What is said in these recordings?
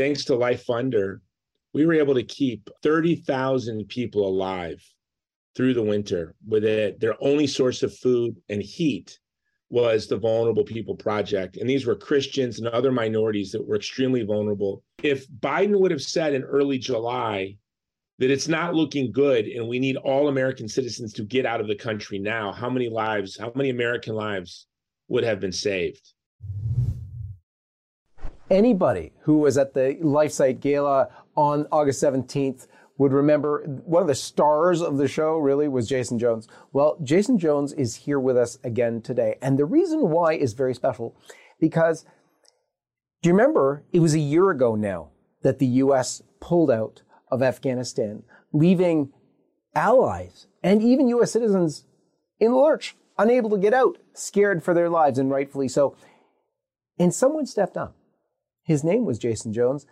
thanks to Life Funder, we were able to keep 30,000 people alive through the winter with it. Their only source of food and heat was the Vulnerable People Project. And these were Christians and other minorities that were extremely vulnerable. If Biden would have said in early July that it's not looking good and we need all American citizens to get out of the country now, how many lives, how many American lives would have been saved? Anybody who was at the LifeSite Gala on August 17th would remember one of the stars of the show really was Jason Jones. Well, Jason Jones is here with us again today. And the reason why is very special because do you remember it was a year ago now that the US pulled out of Afghanistan, leaving allies and even US citizens in the lurch, unable to get out, scared for their lives, and rightfully so. And someone stepped up. His name was Jason Jones.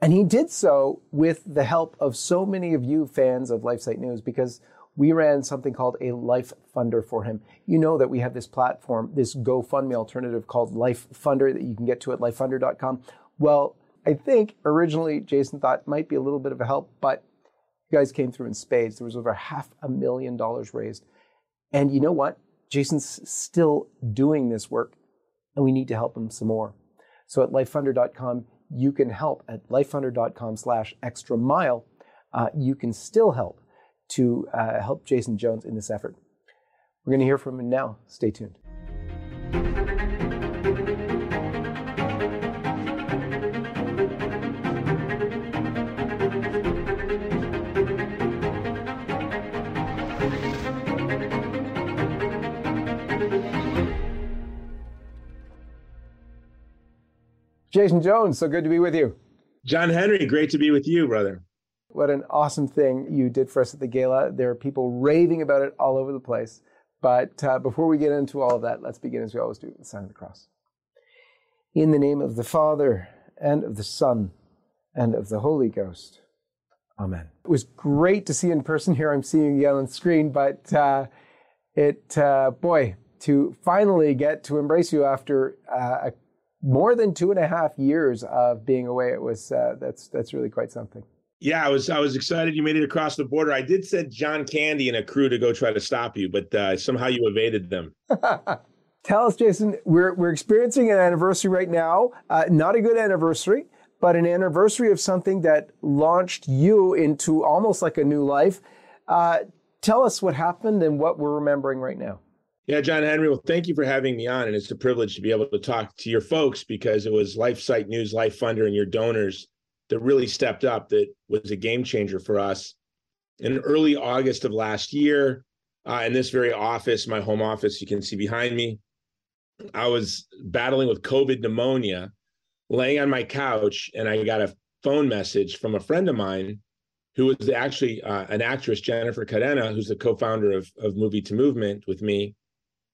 And he did so with the help of so many of you fans of LifeSite News because we ran something called a Life Funder for him. You know that we have this platform, this GoFundMe alternative called Life Funder that you can get to at lifefunder.com. Well, I think originally Jason thought might be a little bit of a help, but you guys came through in spades. There was over half a million dollars raised. And you know what? Jason's still doing this work, and we need to help him some more. So at lifefunder.com, you can help at lifefunder.com slash extra mile. Uh, you can still help to uh, help Jason Jones in this effort. We're going to hear from him now. Stay tuned. Jason Jones, so good to be with you. John Henry, great to be with you, brother. What an awesome thing you did for us at the gala. There are people raving about it all over the place. But uh, before we get into all of that, let's begin as we always do with the sign of the cross. In the name of the Father, and of the Son, and of the Holy Ghost. Amen. It was great to see you in person here. I'm seeing you on screen, but uh, it, uh, boy, to finally get to embrace you after uh, a more than two and a half years of being away. It was uh, that's that's really quite something. Yeah, I was I was excited you made it across the border. I did send John Candy and a crew to go try to stop you, but uh, somehow you evaded them. Tell us, Jason. We're we're experiencing an anniversary right now. Uh, not a good anniversary, but an anniversary of something that launched you into almost like a new life. Uh, tell us what happened and what we're remembering right now. Yeah, John Henry. Well, thank you for having me on. And it's a privilege to be able to talk to your folks because it was LifeSite News, Life Funder, and your donors that really stepped up that was a game changer for us. In early August of last year, uh, in this very office, my home office, you can see behind me, I was battling with COVID pneumonia, laying on my couch, and I got a phone message from a friend of mine who was actually uh, an actress, Jennifer Cadena, who's the co-founder of, of Movie to Movement with me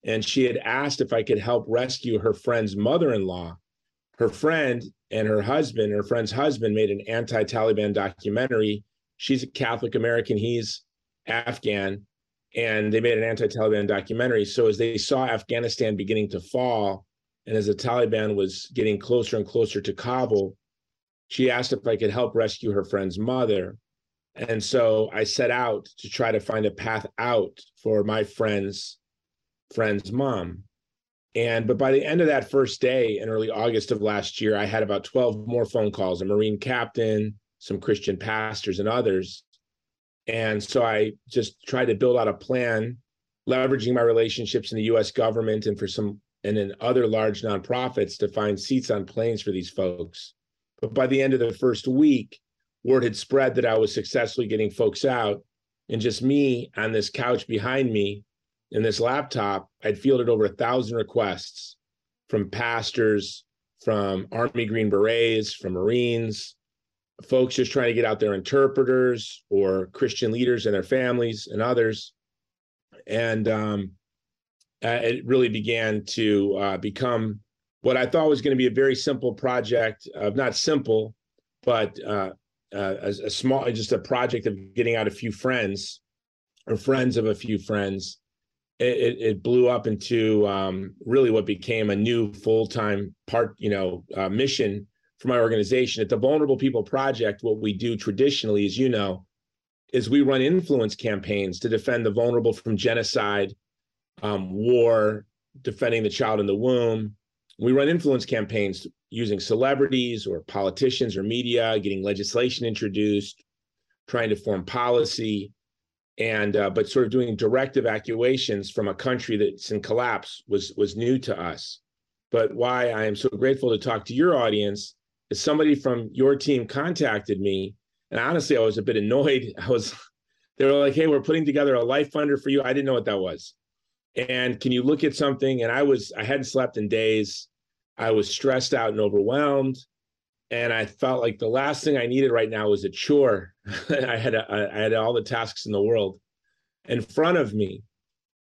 and she had asked if I could help rescue her friend's mother in law. Her friend and her husband, her friend's husband, made an anti Taliban documentary. She's a Catholic American, he's Afghan, and they made an anti Taliban documentary. So, as they saw Afghanistan beginning to fall, and as the Taliban was getting closer and closer to Kabul, she asked if I could help rescue her friend's mother. And so I set out to try to find a path out for my friend's friend's mom. And but by the end of that first day in early August of last year, I had about 12 more phone calls, a Marine captain, some Christian pastors, and others. And so I just tried to build out a plan, leveraging my relationships in the US government and for some and in other large nonprofits to find seats on planes for these folks. But by the end of the first week, word had spread that I was successfully getting folks out. And just me on this couch behind me in this laptop, I'd fielded over a thousand requests from pastors, from Army Green Berets, from Marines, folks just trying to get out their interpreters or Christian leaders and their families and others. And um, it really began to uh, become what I thought was going to be a very simple project of not simple, but uh a, a small, just a project of getting out a few friends or friends of a few friends it, it blew up into um, really what became a new full time part, you know, uh, mission for my organization. At the Vulnerable People Project, what we do traditionally, as you know, is we run influence campaigns to defend the vulnerable from genocide, um, war, defending the child in the womb. We run influence campaigns using celebrities or politicians or media, getting legislation introduced, trying to form policy, and uh, but sort of doing direct evacuations from a country that's in collapse was was new to us. But why I am so grateful to talk to your audience is somebody from your team contacted me, and honestly, I was a bit annoyed. I was, they were like, "Hey, we're putting together a life funder for you." I didn't know what that was, and can you look at something? And I was, I hadn't slept in days. I was stressed out and overwhelmed, and I felt like the last thing I needed right now was a chore. I had a, I had all the tasks in the world in front of me,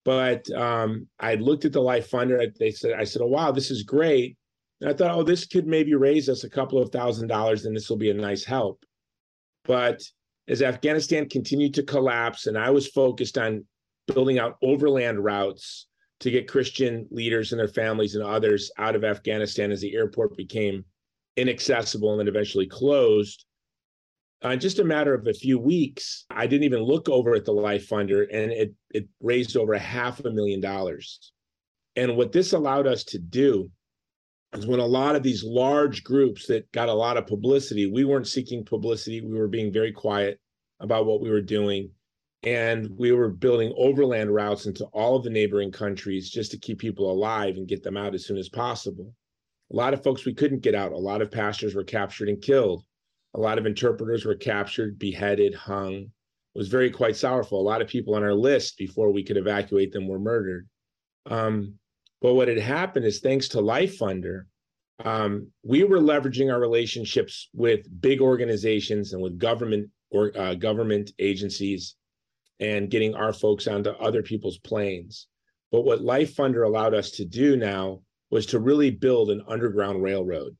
but um, I looked at the Life Funder. They said, I said, "Oh wow, this is great." And I thought, "Oh, this could maybe raise us a couple of thousand dollars, and this will be a nice help." But as Afghanistan continued to collapse, and I was focused on building out overland routes to get Christian leaders and their families and others out of Afghanistan as the airport became inaccessible and then eventually closed. Uh, in just a matter of a few weeks, I didn't even look over at the Life Funder, and it it raised over a half a million dollars. And what this allowed us to do is when a lot of these large groups that got a lot of publicity, we weren't seeking publicity. We were being very quiet about what we were doing. And we were building overland routes into all of the neighboring countries just to keep people alive and get them out as soon as possible. A lot of folks we couldn't get out. A lot of pastors were captured and killed. A lot of interpreters were captured, beheaded, hung. It was very quite sorrowful. A lot of people on our list before we could evacuate them were murdered. Um, but what had happened is thanks to Life Funder, um, we were leveraging our relationships with big organizations and with government or uh, government agencies and getting our folks onto other people's planes. But what Life Funder allowed us to do now was to really build an underground railroad.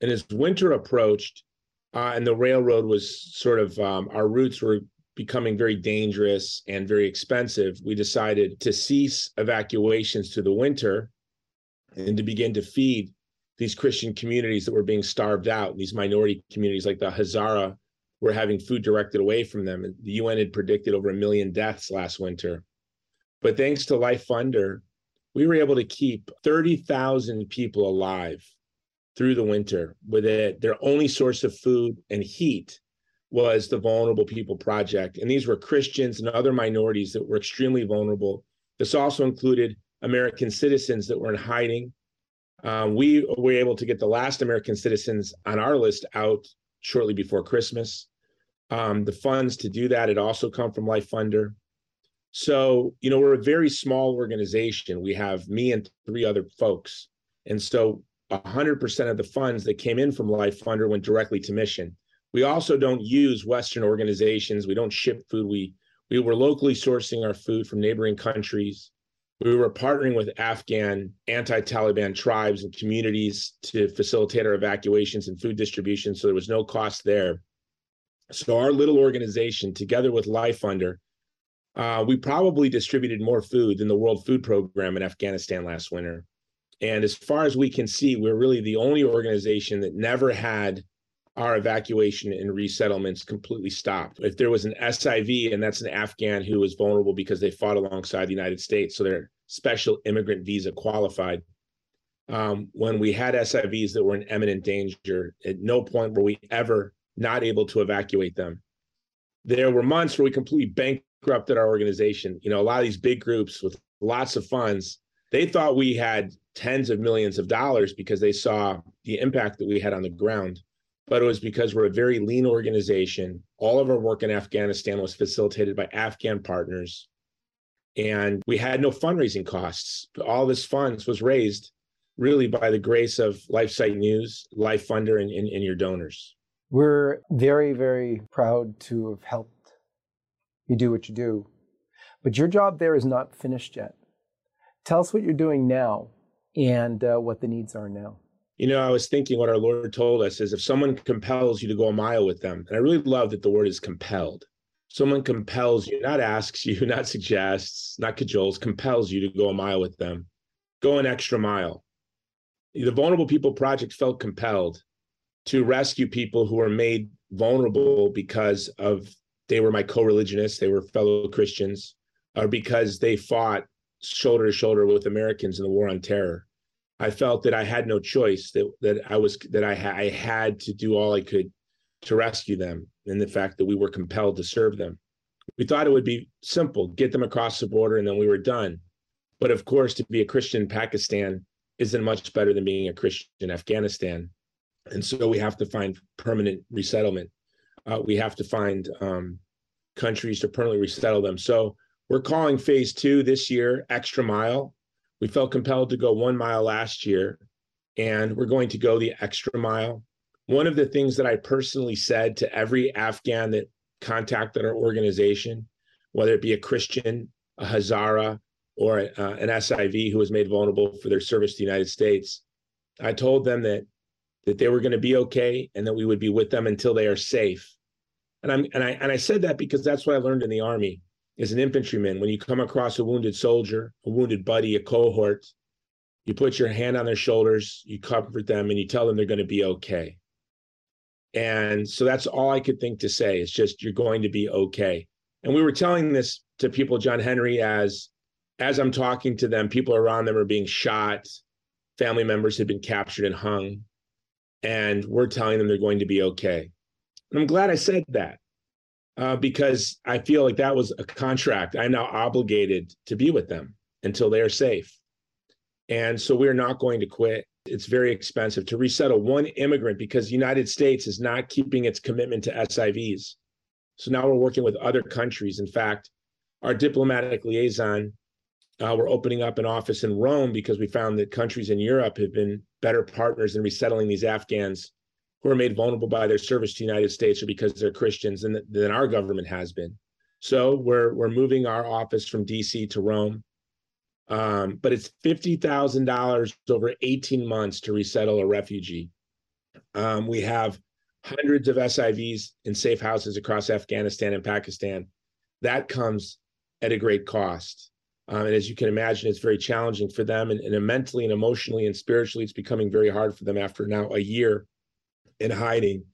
And as winter approached, uh, and the railroad was sort of um, our routes were becoming very dangerous and very expensive, we decided to cease evacuations to the winter and to begin to feed these Christian communities that were being starved out. These minority communities, like the Hazara, were having food directed away from them. The UN had predicted over a million deaths last winter. But thanks to Life Funder, we were able to keep 30,000 people alive through the winter with it. Their only source of food and heat was the Vulnerable People Project. And these were Christians and other minorities that were extremely vulnerable. This also included American citizens that were in hiding. Um, we were able to get the last American citizens on our list out shortly before Christmas. Um, the funds to do that had also come from Life Funder. So, you know, we're a very small organization. We have me and three other folks. And so 100% of the funds that came in from Life Funder went directly to mission. We also don't use Western organizations. We don't ship food. We we were locally sourcing our food from neighboring countries. We were partnering with Afghan anti-Taliban tribes and communities to facilitate our evacuations and food distribution. So there was no cost there. So our little organization, together with Life Funder, uh, we probably distributed more food than the World Food Program in Afghanistan last winter. And as far as we can see, we're really the only organization that never had our evacuation and resettlements completely stopped. If there was an SIV, and that's an Afghan who was vulnerable because they fought alongside the United States, so they're special immigrant visa qualified. Um, when we had SIVs that were in imminent danger, at no point were we ever not able to evacuate them. There were months where we completely bankrupted our organization. You know, a lot of these big groups with lots of funds, they thought we had tens of millions of dollars because they saw the impact that we had on the ground. But it was because we're a very lean organization. All of our work in Afghanistan was facilitated by Afghan partners. And we had no fundraising costs. All this funds was raised really by the grace of LifeSite News, Life Funder, and, and, and your donors. We're very, very proud to have helped you do what you do. But your job there is not finished yet. Tell us what you're doing now and uh, what the needs are now. You know, I was thinking what our Lord told us is if someone compels you to go a mile with them, and I really love that the word is compelled. Someone compels you, not asks you, not suggests, not cajoles, compels you to go a mile with them. Go an extra mile. The Vulnerable People Project felt compelled to rescue people who were made vulnerable because of they were my co-religionists, they were fellow Christians, or because they fought shoulder to shoulder with Americans in the war on terror. I felt that I had no choice that that I was that I, ha- I had to do all I could to rescue them, and the fact that we were compelled to serve them. We thought it would be simple, get them across the border, and then we were done. But of course, to be a Christian in Pakistan isn't much better than being a Christian in Afghanistan, and so we have to find permanent resettlement. Uh, we have to find um, countries to permanently resettle them. So we're calling phase two this year extra mile. We felt compelled to go one mile last year, and we're going to go the extra mile. One of the things that I personally said to every Afghan that contacted our organization, whether it be a Christian, a Hazara, or uh, an SIV who was made vulnerable for their service to the United States, I told them that that they were going to be okay and that we would be with them until they are safe. And I'm and I and I said that because that's what I learned in the army as an infantryman. When you come across a wounded soldier, a wounded buddy, a cohort, you put your hand on their shoulders, you comfort them, and you tell them they're going to be okay. And so that's all I could think to say. It's just you're going to be okay. And we were telling this to people, John Henry, as as I'm talking to them, people around them are being shot, family members have been captured and hung, and we're telling them they're going to be okay. And I'm glad I said that uh, because I feel like that was a contract. I'm now obligated to be with them until they are safe. And so we're not going to quit. It's very expensive to resettle one immigrant because the United States is not keeping its commitment to SIVs. So now we're working with other countries. In fact, our diplomatic liaison, uh, we're opening up an office in Rome because we found that countries in Europe have been better partners in resettling these Afghans who are made vulnerable by their service to the United States or because they're Christians than, than our government has been. So we're we're moving our office from DC to Rome. Um, but it's fifty thousand dollars over eighteen months to resettle a refugee. Um, we have hundreds of SIVs in safe houses across Afghanistan and Pakistan. That comes at a great cost. Um, and as you can imagine, it's very challenging for them, and, and mentally and emotionally and spiritually, it's becoming very hard for them after now a year in hiding.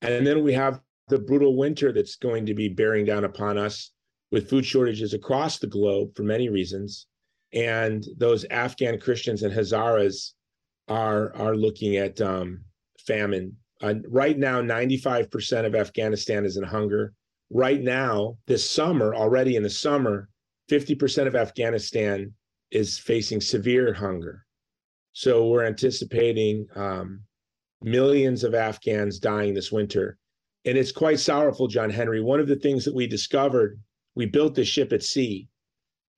And then we have the brutal winter that's going to be bearing down upon us with food shortages across the globe for many reasons. And those Afghan Christians and Hazaras are are looking at um, famine. Uh, right now, 95% of Afghanistan is in hunger. Right now, this summer, already in the summer, 50% of Afghanistan is facing severe hunger. So we're anticipating um, millions of Afghans dying this winter. And it's quite sorrowful, John Henry. One of the things that we discovered, we built this ship at sea.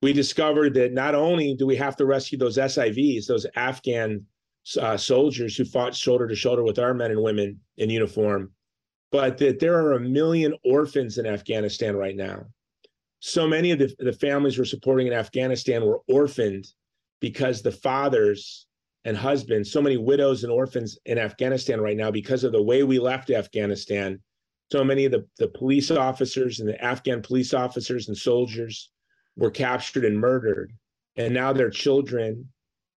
We discovered that not only do we have to rescue those SIVs, those Afghan uh, soldiers who fought shoulder to shoulder with our men and women in uniform, but that there are a million orphans in Afghanistan right now. So many of the, the families we're supporting in Afghanistan were orphaned because the fathers and husbands, so many widows and orphans in Afghanistan right now because of the way we left Afghanistan. So many of the, the police officers and the Afghan police officers and soldiers were captured and murdered. And now their children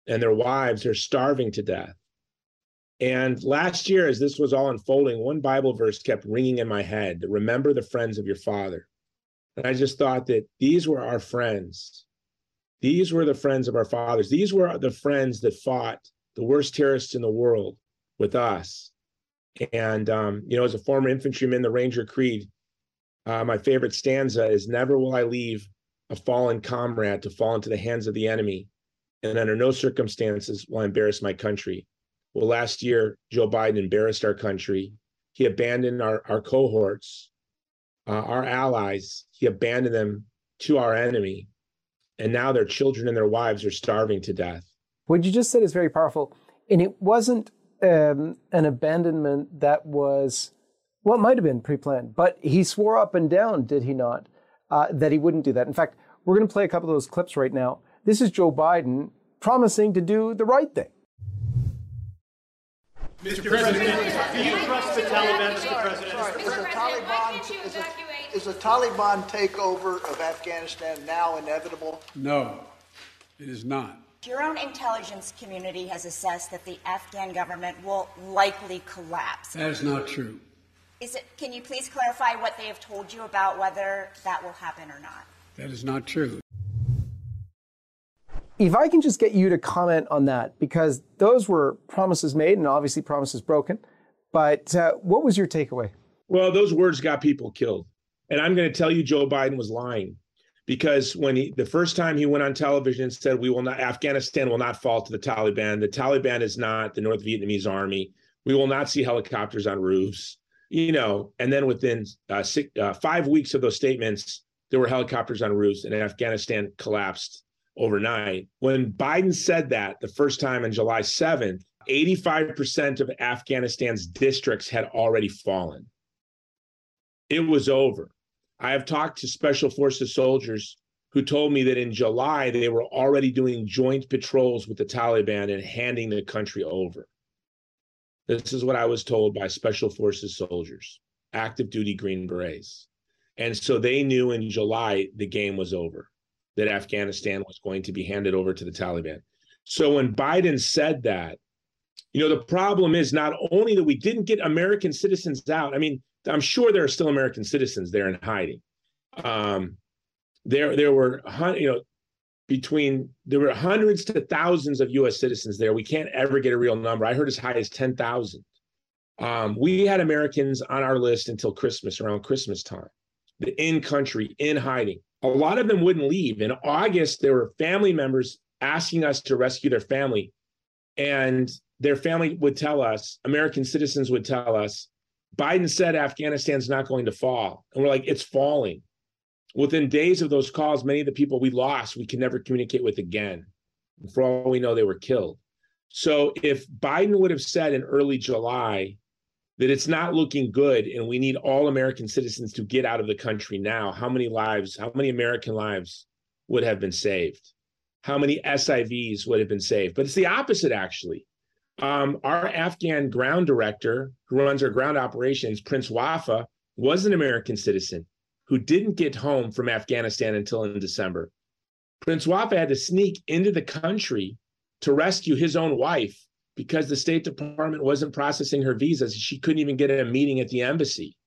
and their wives are starving to death. And last year, as this was all unfolding, one Bible verse kept ringing in my head remember the friends of your father. And I just thought that these were our friends these were the friends of our fathers. These were the friends that fought the worst terrorists in the world with us. And, um, you know, as a former infantryman, the Ranger Creed, uh, my favorite stanza is Never will I leave a fallen comrade to fall into the hands of the enemy. And under no circumstances will I embarrass my country. Well, last year, Joe Biden embarrassed our country. He abandoned our, our cohorts, uh, our allies. He abandoned them to our enemy and now their children and their wives are starving to death. What you just said is very powerful, and it wasn't um, an abandonment that was well, it might have been pre-planned, but he swore up and down, did he not, uh, that he wouldn't do that. In fact, we're going to play a couple of those clips right now. This is Joe Biden promising to do the right thing. Mr. President, do you trust the Taliban, Mr. President? Is the Taliban is a is the Taliban takeover of Afghanistan now inevitable? No, it is not. Your own intelligence community has assessed that the Afghan government will likely collapse. That is not true. Is it, can you please clarify what they have told you about whether that will happen or not? That is not true. If I can just get you to comment on that, because those were promises made and obviously promises broken. But uh, what was your takeaway? Well, those words got people killed. And I'm going to tell you, Joe Biden was lying because when he the first time he went on television and said we will not Afghanistan will not fall to the Taliban. The Taliban is not the North Vietnamese army. We will not see helicopters on roofs. You know, and then within uh, six, uh, five weeks of those statements, there were helicopters on roofs, and Afghanistan collapsed overnight. When Biden said that the first time on July 7th, 85% of Afghanistan's districts had already fallen. It was over. I have talked to special forces soldiers who told me that in July they were already doing joint patrols with the Taliban and handing the country over. This is what I was told by special forces soldiers, active duty Green Berets. And so they knew in July the game was over, that Afghanistan was going to be handed over to the Taliban. So when Biden said that, you know, the problem is not only that we didn't get American citizens out, I mean, I'm sure there are still American citizens there in hiding. Um, there, there were, you know, between there were hundreds to thousands of U.S. citizens there. We can't ever get a real number. I heard as high as ten thousand. Um, we had Americans on our list until Christmas, around Christmas time, the in country, in hiding. A lot of them wouldn't leave. In August, there were family members asking us to rescue their family, and their family would tell us, American citizens would tell us, Biden said Afghanistan's not going to fall. And we're like, it's falling. Within days of those calls, many of the people we lost, we can never communicate with again. For all we know, they were killed. So if Biden would have said in early July that it's not looking good and we need all American citizens to get out of the country now, how many lives, how many American lives would have been saved? How many SIVs would have been saved? But it's the opposite, actually. Um, our Afghan ground director, who runs our ground operations, Prince Wafa, was an American citizen who didn't get home from Afghanistan until in December. Prince Wafa had to sneak into the country to rescue his own wife because the State Department wasn't processing her visas. She couldn't even get a meeting at the embassy.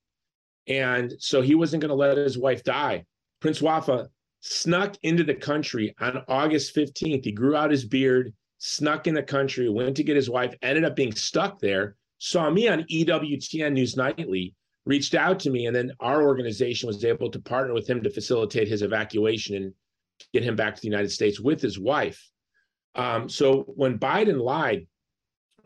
And so he wasn't going to let his wife die. Prince Wafa snuck into the country on August 15th. He grew out his beard snuck in the country, went to get his wife, ended up being stuck there, saw me on EWTN News Nightly, reached out to me, and then our organization was able to partner with him to facilitate his evacuation and get him back to the United States with his wife. Um, so when Biden lied,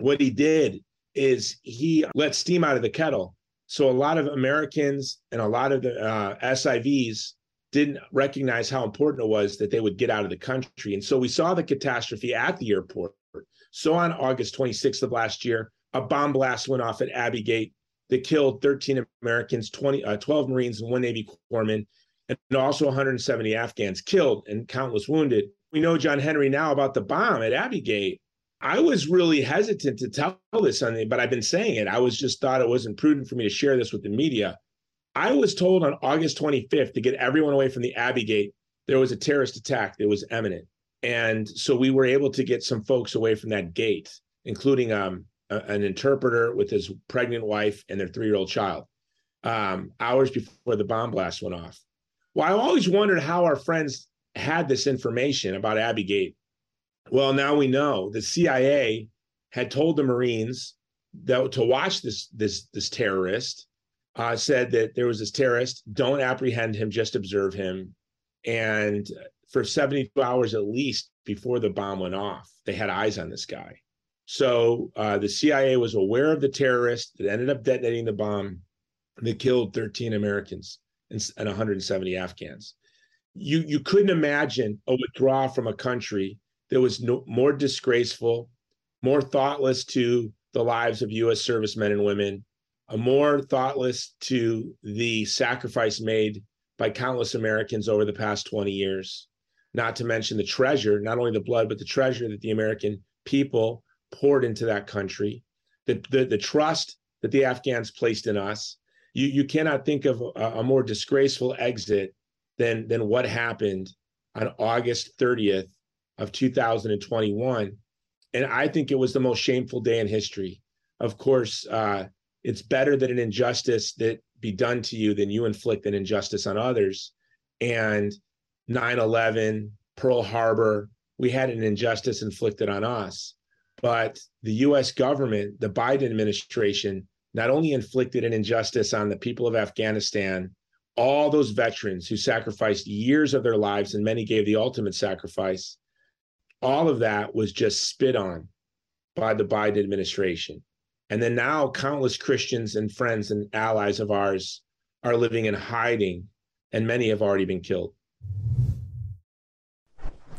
what he did is he let steam out of the kettle. So a lot of Americans and a lot of the uh, SIVs didn't recognize how important it was that they would get out of the country. And so we saw the catastrophe at the airport. So on August 26th of last year, a bomb blast went off at Abbey Gate that killed 13 Americans, 20, uh, 12 Marines, and one Navy corpsman, and also 170 Afghans killed and countless wounded. We know John Henry now about the bomb at Abbey Gate. I was really hesitant to tell this on the, but I've been saying it. I was just thought it wasn't prudent for me to share this with the media. I was told on August 25th to get everyone away from the Abbey Gate. There was a terrorist attack that was imminent. And so we were able to get some folks away from that gate, including um, a, an interpreter with his pregnant wife and their three year old child, um, hours before the bomb blast went off. Well, I always wondered how our friends had this information about Abbey Gate. Well, now we know the CIA had told the Marines that, to watch this this this terrorist uh, said that there was this terrorist. Don't apprehend him, just observe him. And for 72 hours at least before the bomb went off, they had eyes on this guy. So uh, the CIA was aware of the terrorist that ended up detonating the bomb that killed 13 Americans and, and 170 Afghans. You you couldn't imagine a withdrawal from a country that was no, more disgraceful, more thoughtless to the lives of U.S. servicemen and women, a more thoughtless to the sacrifice made by countless Americans over the past 20 years, not to mention the treasure, not only the blood, but the treasure that the American people poured into that country, the, the, the trust that the Afghans placed in us. You, you cannot think of a, a more disgraceful exit than, than what happened on August 30th of 2021. And I think it was the most shameful day in history. Of course, uh, it's better that an injustice that be done to you than you inflict an injustice on others. And 9 11, Pearl Harbor, we had an injustice inflicted on us. But the US government, the Biden administration, not only inflicted an injustice on the people of Afghanistan, all those veterans who sacrificed years of their lives and many gave the ultimate sacrifice, all of that was just spit on by the Biden administration. And then now countless Christians and friends and allies of ours are living in hiding, and many have already been killed.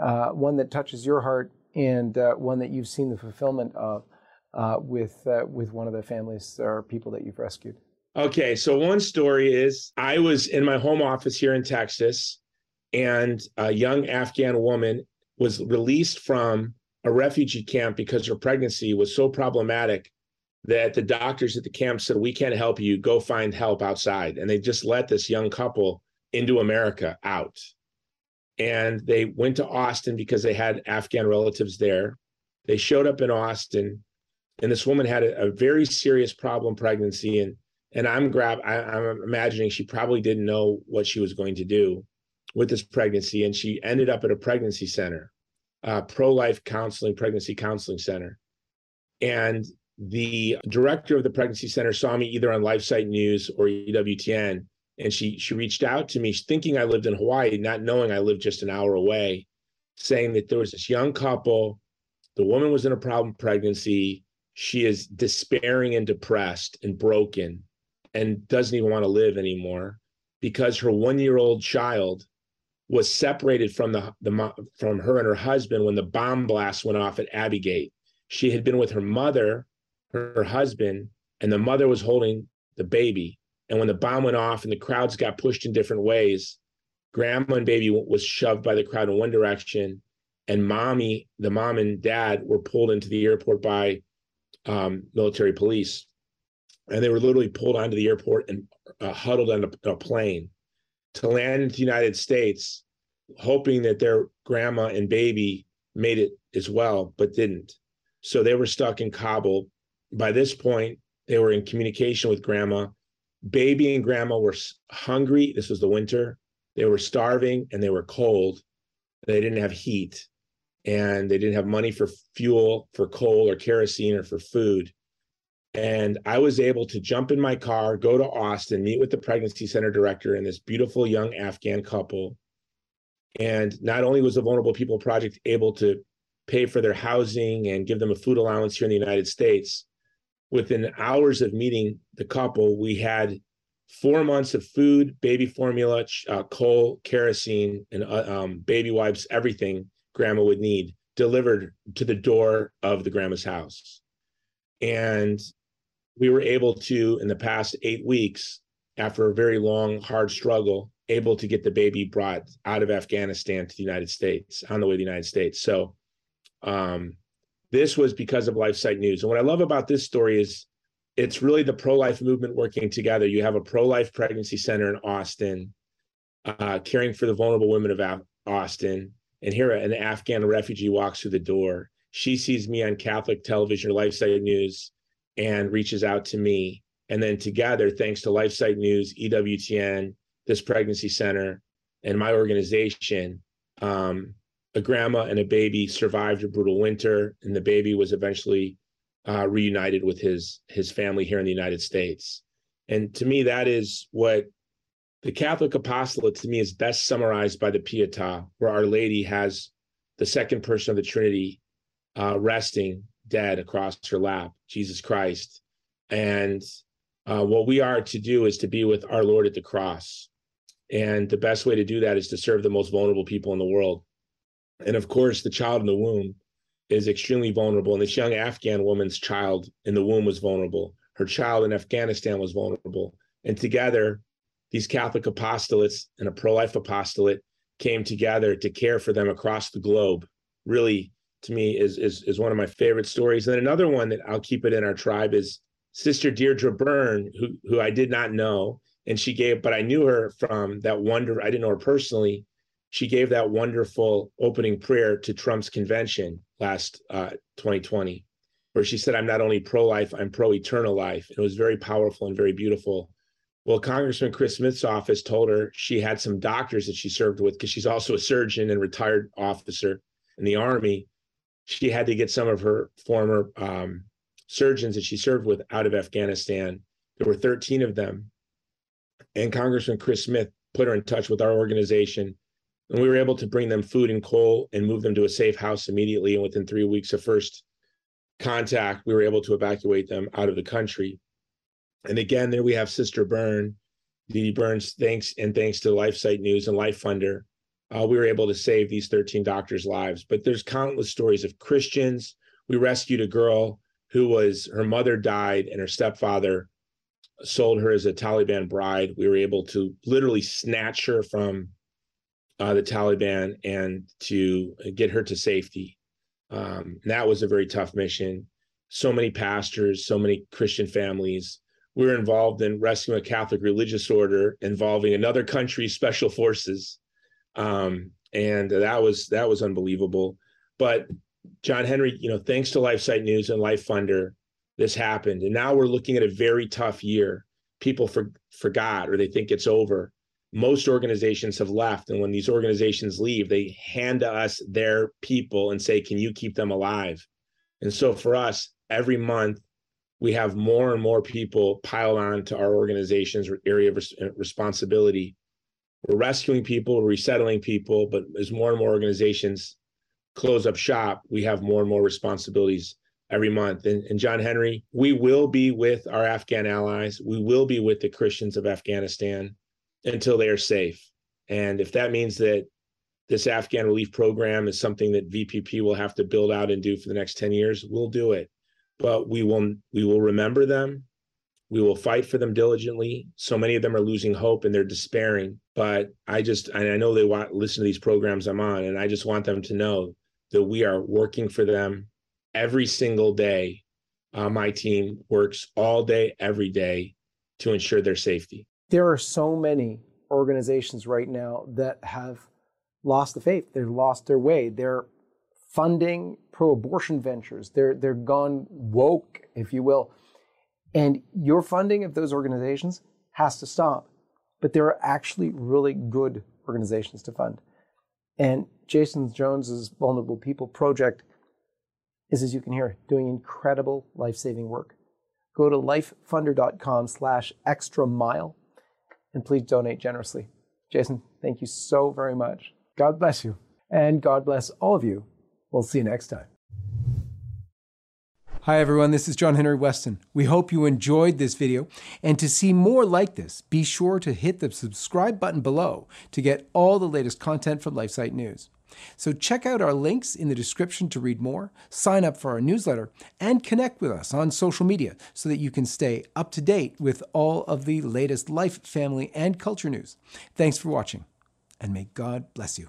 uh, one that touches your heart and uh, one that you've seen the fulfillment of uh, with uh, with one of the families or people that you've rescued. Okay, so one story is I was in my home office here in Texas, and a young Afghan woman was released from a refugee camp because her pregnancy was so problematic that the doctors at the camp said, We can't help you. Go find help outside. And they just let this young couple into America out and they went to Austin because they had Afghan relatives there. They showed up in Austin, and this woman had a, a very serious problem pregnancy, and and I'm grab I, I'm imagining she probably didn't know what she was going to do with this pregnancy, and she ended up at a pregnancy center, uh, pro life counseling pregnancy counseling center, and the director of the pregnancy center saw me either on LifeSite News or EWTN and she she reached out to me thinking I lived in Hawaii, not knowing I lived just an hour away, saying that there was this young couple. The woman was in a problem pregnancy. She is despairing and depressed and broken and doesn't even want to live anymore because her one-year-old child was separated from the, the from her and her husband when the bomb blast went off at Abbey Gate. She had been with her mother, her, her husband, and the mother was holding the baby and when the bomb went off and the crowds got pushed in different ways, grandma and baby was shoved by the crowd in one direction, and mommy, the mom and dad were pulled into the airport by um, military police. And they were literally pulled onto the airport and uh, huddled on a, a plane to land in the United States, hoping that their grandma and baby made it as well, but didn't. So they were stuck in Kabul. By this point, they were in communication with grandma baby and grandma were hungry. This was the winter. They were starving and they were cold. They didn't have heat and they didn't have money for fuel, for coal or kerosene or for food. And I was able to jump in my car, go to Austin, meet with the pregnancy center director and this beautiful young Afghan couple. And not only was the Vulnerable People Project able to pay for their housing and give them a food allowance here in the United States, within hours of meeting the couple, we had four months of food, baby formula, uh, coal, kerosene, and uh, um, baby wipes, everything grandma would need delivered to the door of the grandma's house. And we were able to, in the past eight weeks, after a very long, hard struggle, able to get the baby brought out of Afghanistan to the United States on the way to the United States. So, um, this was because of LifeSite News. And what I love about this story is it's really the pro life movement working together. You have a pro life pregnancy center in Austin, uh, caring for the vulnerable women of Austin. And here, an Afghan refugee walks through the door. She sees me on Catholic television or LifeSite News and reaches out to me. And then together, thanks to LifeSite News, EWTN, this pregnancy center, and my organization, um, a grandma and a baby survived a brutal winter, and the baby was eventually uh, reunited with his his family here in the United States. And to me, that is what the Catholic apostolate to me is best summarized by the Pietà, where Our Lady has the second person of the Trinity uh, resting dead across her lap, Jesus Christ. And uh, what we are to do is to be with our Lord at the cross. And the best way to do that is to serve the most vulnerable people in the world And of course, the child in the womb is extremely vulnerable. And this young Afghan woman's child in the womb was vulnerable. Her child in Afghanistan was vulnerable. And together, these Catholic apostolates and a pro life apostolate came together to care for them across the globe. Really, to me, is, is, is one of my favorite stories. And then another one that I'll keep it in our tribe is Sister Deirdre Byrne, who, who I did not know. And she gave, but I knew her from that wonder. I didn't know her personally. She gave that wonderful opening prayer to Trump's convention last uh, 2020, where she said, I'm not only pro life, I'm pro eternal life. And It was very powerful and very beautiful. Well, Congressman Chris Smith's office told her she had some doctors that she served with because she's also a surgeon and retired officer in the Army. She had to get some of her former um, surgeons that she served with out of Afghanistan. There were 13 of them. And Congressman Chris Smith put her in touch with our organization. And we were able to bring them food and coal and move them to a safe house immediately. And within three weeks of first contact, we were able to evacuate them out of the country. And again, there we have Sister Byrne, Dee Burns, thanks and thanks to LifeSite News and Life Funder, uh, we were able to save these 13 doctors' lives. But there's countless stories of Christians. We rescued a girl who was her mother died and her stepfather sold her as a Taliban bride. We were able to literally snatch her from uh, the Taliban and to get her to safety. Um, that was a very tough mission. So many pastors, so many Christian families. We were involved in rescuing a Catholic religious order involving another country's special forces, um, and that was that was unbelievable. But John Henry, you know, thanks to LifeSite News and Life Funder, this happened, and now we're looking at a very tough year. People for, forgot or they think it's over most organizations have left. And when these organizations leave they hand to us their people and say can you keep them alive? And so for us every month we have more and more people pile on to our organization's area of uh, responsibility. We're rescuing people resettling people but as more and more organizations close up shop we have more and more responsibilities every month. And, and john henry we will be with our afghan allies. We will be with the christians of afghanistan until they are safe. And if that means that this Afghan relief program is something that VPP will have to build out and do for the next 10 years, we'll do it. But we will we will remember them. We will fight for them diligently. So many of them are losing hope and they're despairing. But I just I know they want listen to these programs I'm on, and I just want them to know that we are working for them every single day. Uh, my team works all day, every day to ensure their safety there are so many organizations right now that have lost the faith. They've lost their way. They're funding pro-abortion ventures. They're they're gone woke, if you will. And your funding of those organizations has to stop. But there are actually really good organizations to fund. And Jason Jones's Vulnerable People Project is, as you can hear, doing incredible life-saving work. Go to lifefunder.com slash extra mile and please donate generously. Jason, thank you so very much. God bless you, and God bless all of you. We'll see you next time. Hi, everyone. This is John Henry Weston. We hope you enjoyed this video. And to see more like this, be sure to hit the subscribe button below to get all the latest content from LifeSite News. So check out our links in the description to read more, sign up for our newsletter, and connect with us on social media so that you can stay up to date with all of the latest life, family, and culture news. Thanks for watching, and may God bless you.